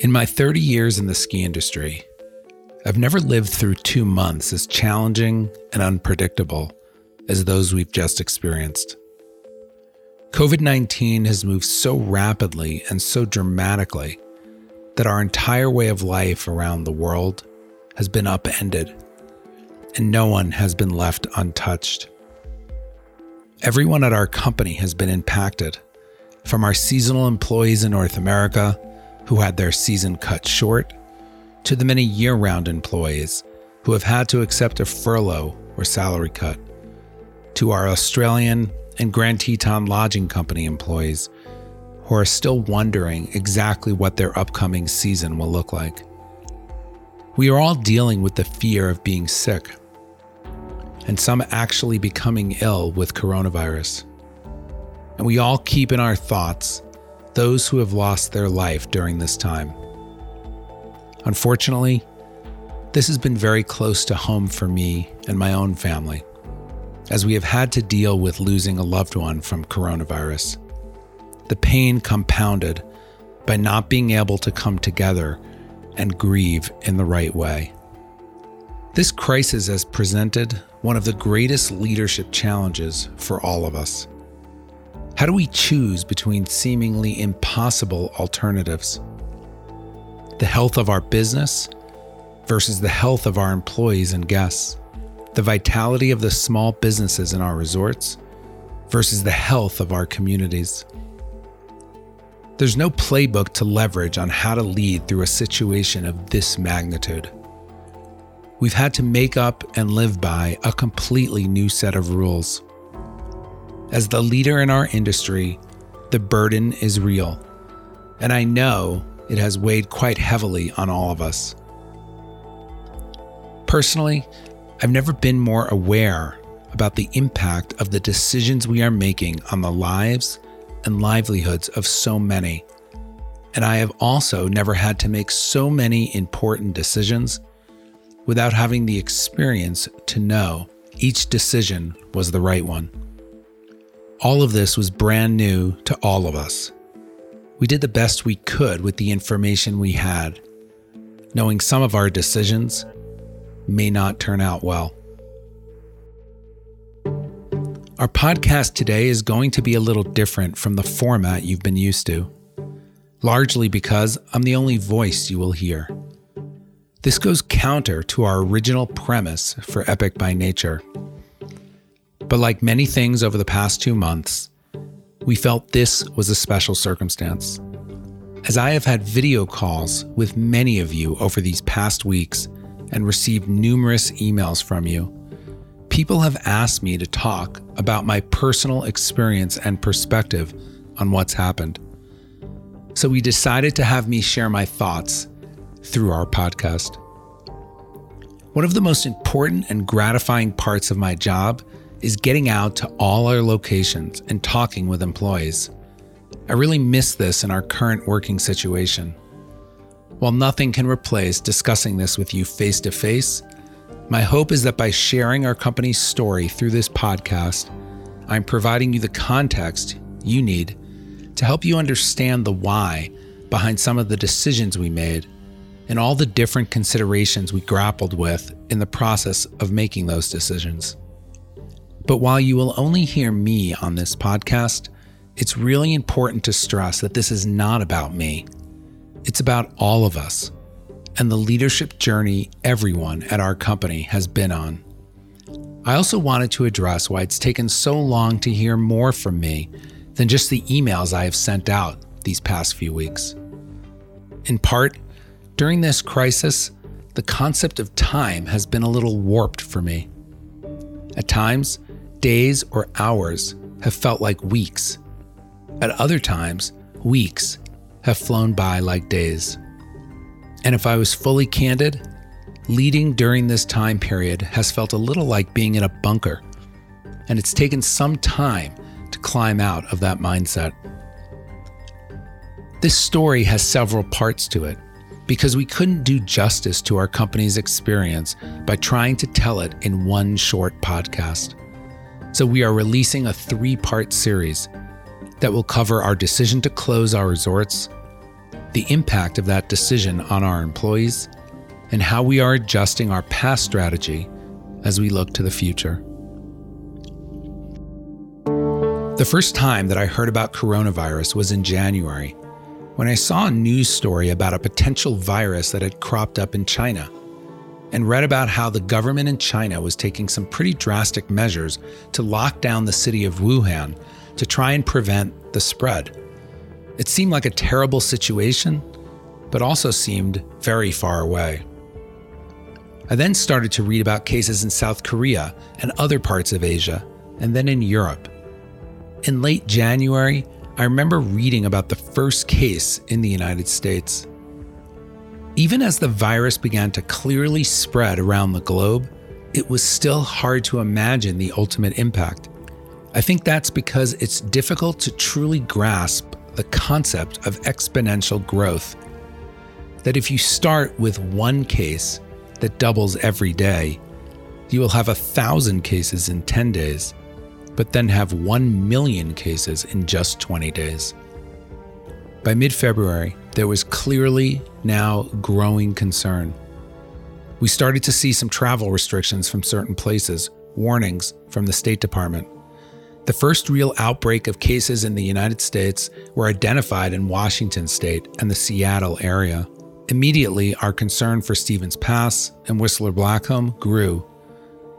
In my 30 years in the ski industry, I've never lived through two months as challenging and unpredictable as those we've just experienced. COVID 19 has moved so rapidly and so dramatically that our entire way of life around the world has been upended, and no one has been left untouched. Everyone at our company has been impacted, from our seasonal employees in North America who had their season cut short, to the many year round employees who have had to accept a furlough or salary cut, to our Australian and Grand Teton Lodging Company employees who are still wondering exactly what their upcoming season will look like. We are all dealing with the fear of being sick, and some actually becoming ill with coronavirus. And we all keep in our thoughts those who have lost their life during this time. Unfortunately, this has been very close to home for me and my own family, as we have had to deal with losing a loved one from coronavirus. The pain compounded by not being able to come together and grieve in the right way. This crisis has presented one of the greatest leadership challenges for all of us. How do we choose between seemingly impossible alternatives? The health of our business versus the health of our employees and guests. The vitality of the small businesses in our resorts versus the health of our communities. There's no playbook to leverage on how to lead through a situation of this magnitude. We've had to make up and live by a completely new set of rules. As the leader in our industry, the burden is real, and I know it has weighed quite heavily on all of us. Personally, I've never been more aware about the impact of the decisions we are making on the lives and livelihoods of so many. And I have also never had to make so many important decisions without having the experience to know each decision was the right one. All of this was brand new to all of us. We did the best we could with the information we had, knowing some of our decisions may not turn out well. Our podcast today is going to be a little different from the format you've been used to, largely because I'm the only voice you will hear. This goes counter to our original premise for Epic by Nature but like many things over the past two months, we felt this was a special circumstance. As I have had video calls with many of you over these past weeks and received numerous emails from you, people have asked me to talk about my personal experience and perspective on what's happened. So we decided to have me share my thoughts through our podcast. One of the most important and gratifying parts of my job is getting out to all our locations and talking with employees. I really miss this in our current working situation. While nothing can replace discussing this with you face to face, my hope is that by sharing our company's story through this podcast, I'm providing you the context you need to help you understand the why behind some of the decisions we made and all the different considerations we grappled with in the process of making those decisions. But while you will only hear me on this podcast, it's really important to stress that this is not about me. It's about all of us and the leadership journey everyone at our company has been on. I also wanted to address why it's taken so long to hear more from me than just the emails I have sent out these past few weeks. In part, during this crisis, the concept of time has been a little warped for me. At times, days or hours have felt like weeks. At other times, weeks have flown by like days. And if I was fully candid, leading during this time period has felt a little like being in a bunker, and it's taken some time to climb out of that mindset. This story has several parts to it because we couldn't do justice to our company's experience by trying to tell it in one short podcast. So we are releasing a three part series that will cover our decision to close our resorts, the impact of that decision on our employees, and how we are adjusting our past strategy as we look to the future. The first time that I heard about coronavirus was in January when I saw a news story about a potential virus that had cropped up in China and read about how the government in China was taking some pretty drastic measures to lock down the city of Wuhan to try and prevent the spread. It seemed like a terrible situation, but also seemed very far away. I then started to read about cases in South Korea and other parts of Asia, and then in Europe. In late January, I remember reading about the first case in the United States. Even as the virus began to clearly spread around the globe, it was still hard to imagine the ultimate impact. I think that's because it's difficult to truly grasp the concept of exponential growth. That if you start with one case that doubles every day, you will have a thousand cases in 10 days, but then have 1 million cases in just 20 days. By mid February, there was clearly now growing concern. We started to see some travel restrictions from certain places, warnings from the State Department. The first real outbreak of cases in the United States were identified in Washington state and the Seattle area. Immediately, our concern for Stevens Pass and Whistler Blackcomb grew,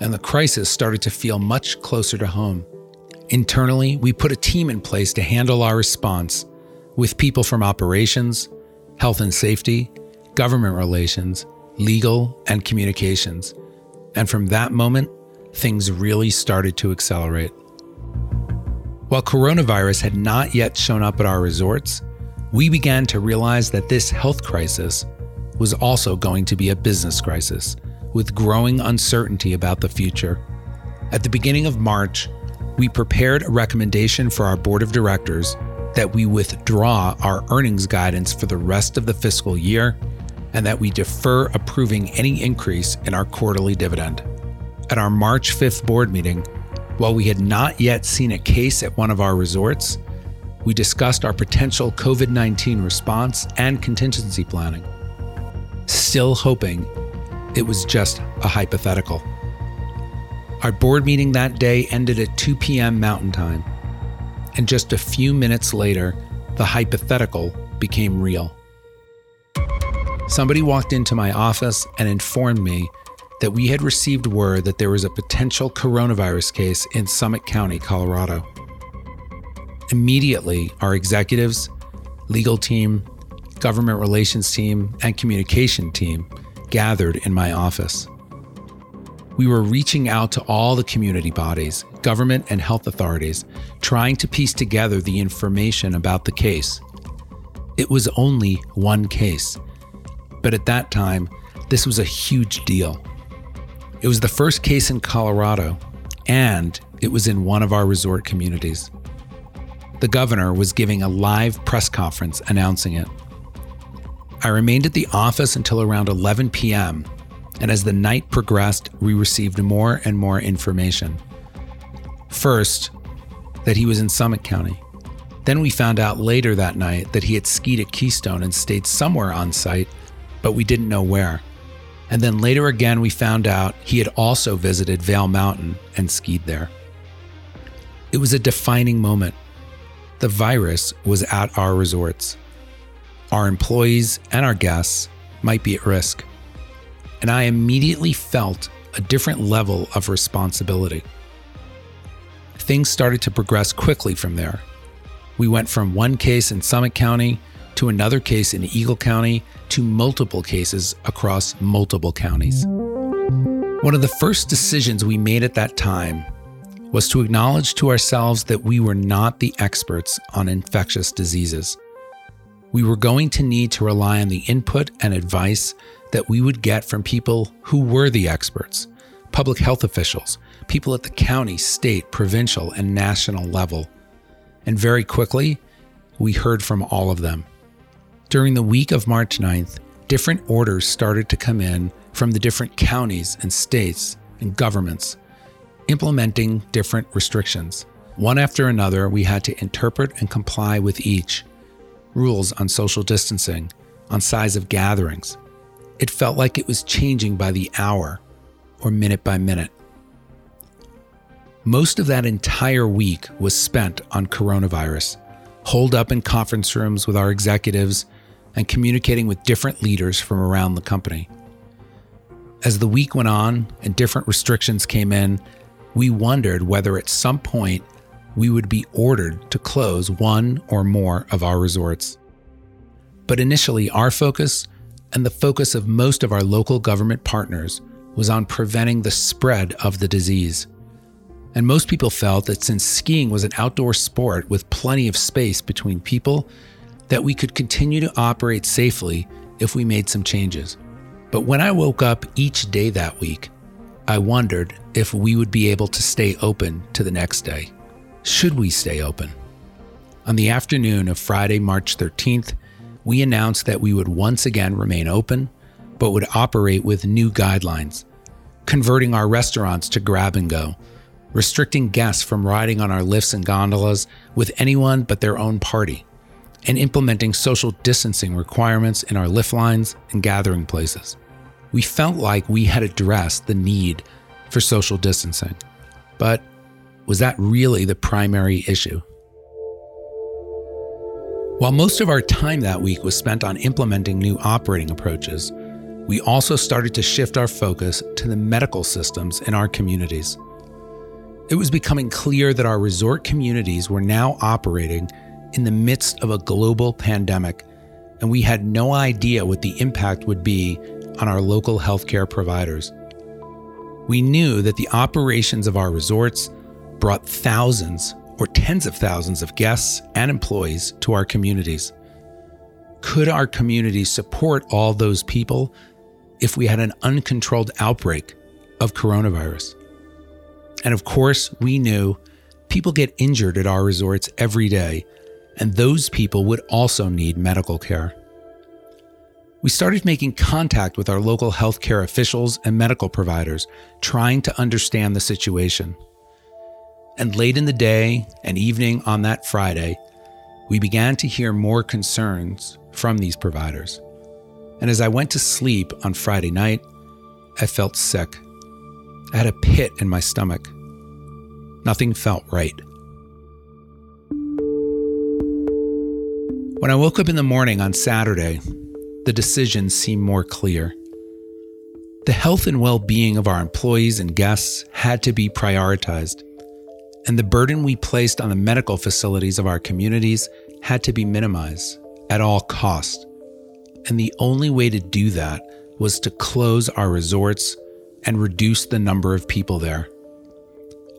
and the crisis started to feel much closer to home. Internally, we put a team in place to handle our response with people from operations, health and safety, government relations, legal, and communications. And from that moment, things really started to accelerate. While coronavirus had not yet shown up at our resorts, we began to realize that this health crisis was also going to be a business crisis with growing uncertainty about the future. At the beginning of March, we prepared a recommendation for our board of directors that we withdraw our earnings guidance for the rest of the fiscal year and that we defer approving any increase in our quarterly dividend. At our March 5th board meeting, while we had not yet seen a case at one of our resorts, we discussed our potential COVID 19 response and contingency planning, still hoping it was just a hypothetical. Our board meeting that day ended at 2 p.m. Mountain Time and just a few minutes later, the hypothetical became real. Somebody walked into my office and informed me that we had received word that there was a potential coronavirus case in Summit County, Colorado. Immediately, our executives, legal team, government relations team, and communication team gathered in my office. We were reaching out to all the community bodies, government, and health authorities, trying to piece together the information about the case. It was only one case, but at that time, this was a huge deal. It was the first case in Colorado, and it was in one of our resort communities. The governor was giving a live press conference announcing it. I remained at the office until around 11 p.m and as the night progressed, we received more and more information. First, that he was in Summit County. Then we found out later that night that he had skied at Keystone and stayed somewhere on site, but we didn't know where. And then later again, we found out he had also visited Vail Mountain and skied there. It was a defining moment. The virus was at our resorts. Our employees and our guests might be at risk and I immediately felt a different level of responsibility. Things started to progress quickly from there. We went from one case in Summit County to another case in Eagle County to multiple cases across multiple counties. One of the first decisions we made at that time was to acknowledge to ourselves that we were not the experts on infectious diseases. We were going to need to rely on the input and advice that we would get from people who were the experts public health officials, people at the county, state, provincial, and national level. And very quickly, we heard from all of them. During the week of March 9th, different orders started to come in from the different counties and states and governments, implementing different restrictions. One after another, we had to interpret and comply with each. rules on social distancing, on size of gatherings. It felt like it was changing by the hour or minute by minute. Most of that entire week was spent on coronavirus, holed up in conference rooms with our executives and communicating with different leaders from around the company. As the week went on and different restrictions came in, we wondered whether at some point we would be ordered to close one or more of our resorts. But initially, our focus and the focus of most of our local government partners was on preventing the spread of the disease. And most people felt that since skiing was an outdoor sport with plenty of space between people, that we could continue to operate safely if we made some changes. But when I woke up each day that week, I wondered if we would be able to stay open to the next day. Should we stay open? On the afternoon of Friday, March 13th, we announced that we would once again remain open, but would operate with new guidelines, converting our restaurants to grab and go restricting guests from riding on our lifts and gondolas with anyone but their own party, and implementing social distancing requirements in our lift lines and gathering places. We felt like we had addressed the need for social distancing. But was that really the primary issue? While most of our time that week was spent on implementing new operating approaches, we also started to shift our focus to the medical systems in our communities. It was becoming clear that our resort communities were now operating in the midst of a global pandemic, and we had no idea what the impact would be on our local healthcare providers. We knew that the operations of our resorts brought thousands or tens of thousands of guests and employees to our communities. Could our communities support all those people if we had an uncontrolled outbreak of coronavirus? And of course, we knew people get injured at our resorts every day, and those people would also need medical care. We started making contact with our local healthcare officials and medical providers, trying to understand the situation. And late in the day and evening on that Friday, we began to hear more concerns from these providers. And as I went to sleep on Friday night, I felt sick. I had a pit in my stomach. Nothing felt right. When I woke up in the morning on Saturday, the decisions seemed more clear. The health and well being of our employees and guests had to be prioritized, and the burden we placed on the medical facilities of our communities had to be minimized at all cost. And the only way to do that was to close our resorts and reduce the number of people there.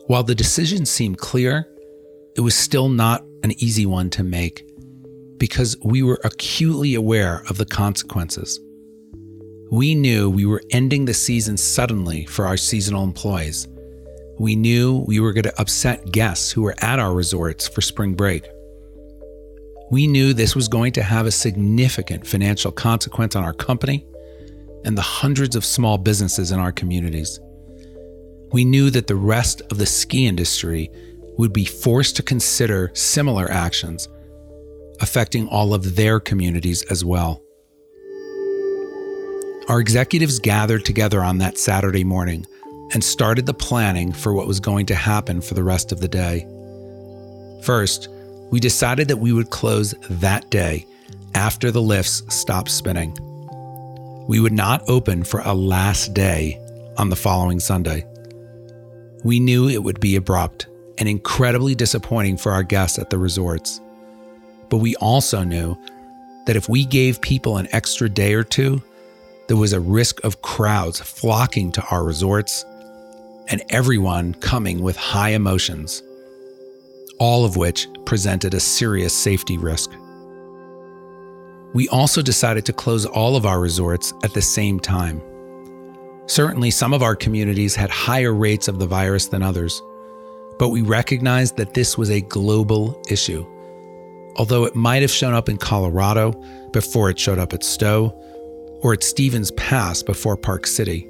While the decision seemed clear, it was still not an easy one to make because we were acutely aware of the consequences. We knew we were ending the season suddenly for our seasonal employees. We knew we were going to upset guests who were at our resorts for spring break. We knew this was going to have a significant financial consequence on our company and the hundreds of small businesses in our communities we knew that the rest of the ski industry would be forced to consider similar actions, affecting all of their communities as well. Our executives gathered together on that Saturday morning and started the planning for what was going to happen for the rest of the day. First, we decided that we would close that day after the lifts stopped spinning. We would not open for a last day on the following Sunday. We knew it would be abrupt and incredibly disappointing for our guests at the resorts. But we also knew that if we gave people an extra day or two, there was a risk of crowds flocking to our resorts and everyone coming with high emotions, all of which presented a serious safety risk. We also decided to close all of our resorts at the same time. Certainly, some of our communities had higher rates of the virus than others, but we recognized that this was a global issue. Although it might have shown up in Colorado before it showed up at Stowe, or at Stevens Pass before Park City,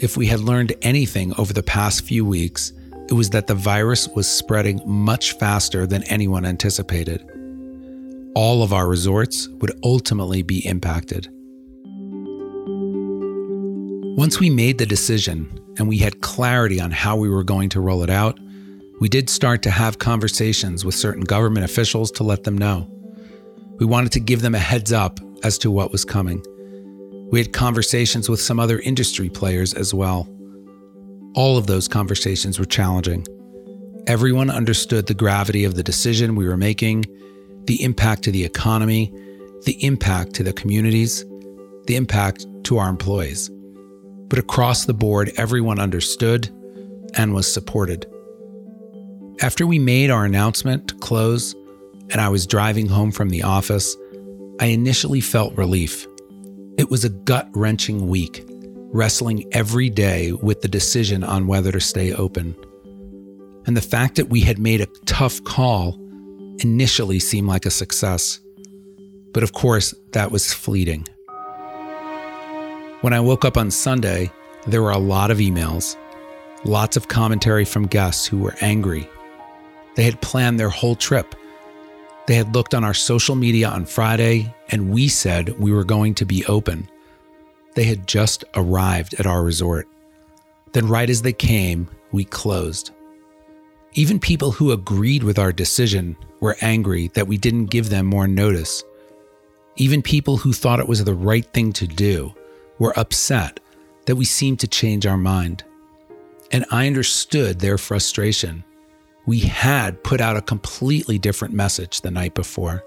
if we had learned anything over the past few weeks, it was that the virus was spreading much faster than anyone anticipated. all of our resorts would ultimately be impacted. Once we made the decision and we had clarity on how we were going to roll it out, we did start to have conversations with certain government officials to let them know. We wanted to give them a heads up as to what was coming. We had conversations with some other industry players as well. All of those conversations were challenging. Everyone understood the gravity of the decision we were making, the impact to the economy, the impact to the communities, the impact to our employees. But across the board, everyone understood and was supported. After we made our announcement to close and I was driving home from the office, I initially felt relief. It was a gut wrenching week, wrestling every day with the decision on whether to stay open. And the fact that we had made a tough call initially seemed like a success. But of course, that was fleeting. When I woke up on Sunday, there were a lot of emails, lots of commentary from guests who were angry. They had planned their whole trip they had looked on our social media on Friday, and we said we were going to be open. They had just arrived at our resort. Then, right as they came, we closed. Even people who agreed with our decision were angry that we didn't give them more notice. Even people who thought it was the right thing to do were upset that we seemed to change our mind. And I understood their frustration we had put out a completely different message the night before.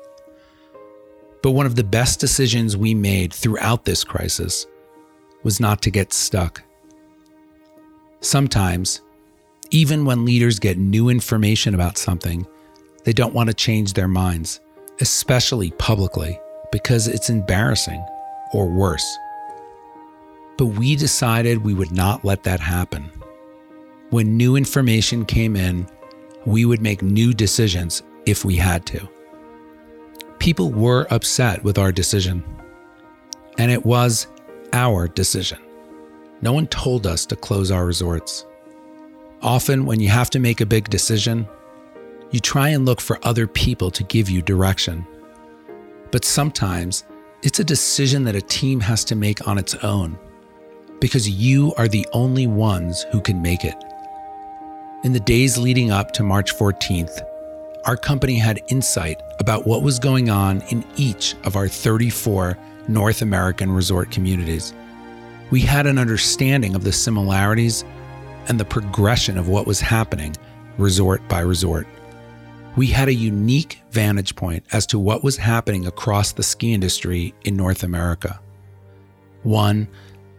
But one of the best decisions we made throughout this crisis was not to get stuck. Sometimes, even when leaders get new information about something, they don't want to change their minds, especially publicly, because it's embarrassing or worse. But we decided we would not let that happen. When new information came in, we would make new decisions if we had to. People were upset with our decision, and it was our decision. No one told us to close our resorts. Often, when you have to make a big decision, you try and look for other people to give you direction. But sometimes it's a decision that a team has to make on its own because you are the only ones who can make it. In the days leading up to March 14th, our company had insight about what was going on in each of our 34 North American resort communities. We had an understanding of the similarities and the progression of what was happening resort by resort. We had a unique vantage point as to what was happening across the ski industry in North America, one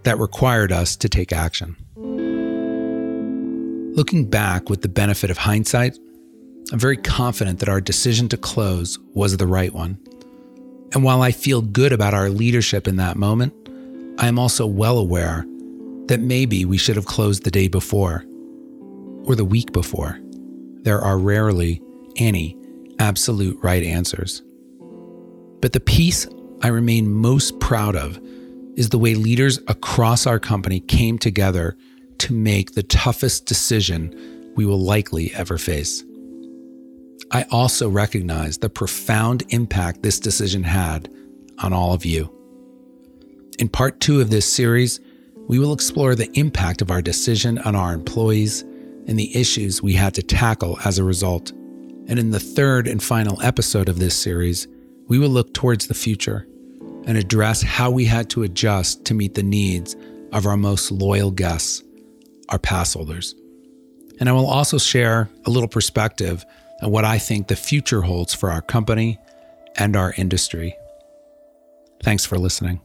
that required us to take action. Looking back with the benefit of hindsight, I'm very confident that our decision to close was the right one. And while I feel good about our leadership in that moment, I am also well aware that maybe we should have closed the day before or the week before. There are rarely any absolute right answers. But the piece I remain most proud of is the way leaders across our company came together to make the toughest decision we will likely ever face. I also recognize the profound impact this decision had on all of you. In part two of this series, we will explore the impact of our decision on our employees and the issues we had to tackle as a result. And in the third and final episode of this series, we will look towards the future and address how we had to adjust to meet the needs of our most loyal guests our pass holders. And I will also share a little perspective on what I think the future holds for our company and our industry. Thanks for listening.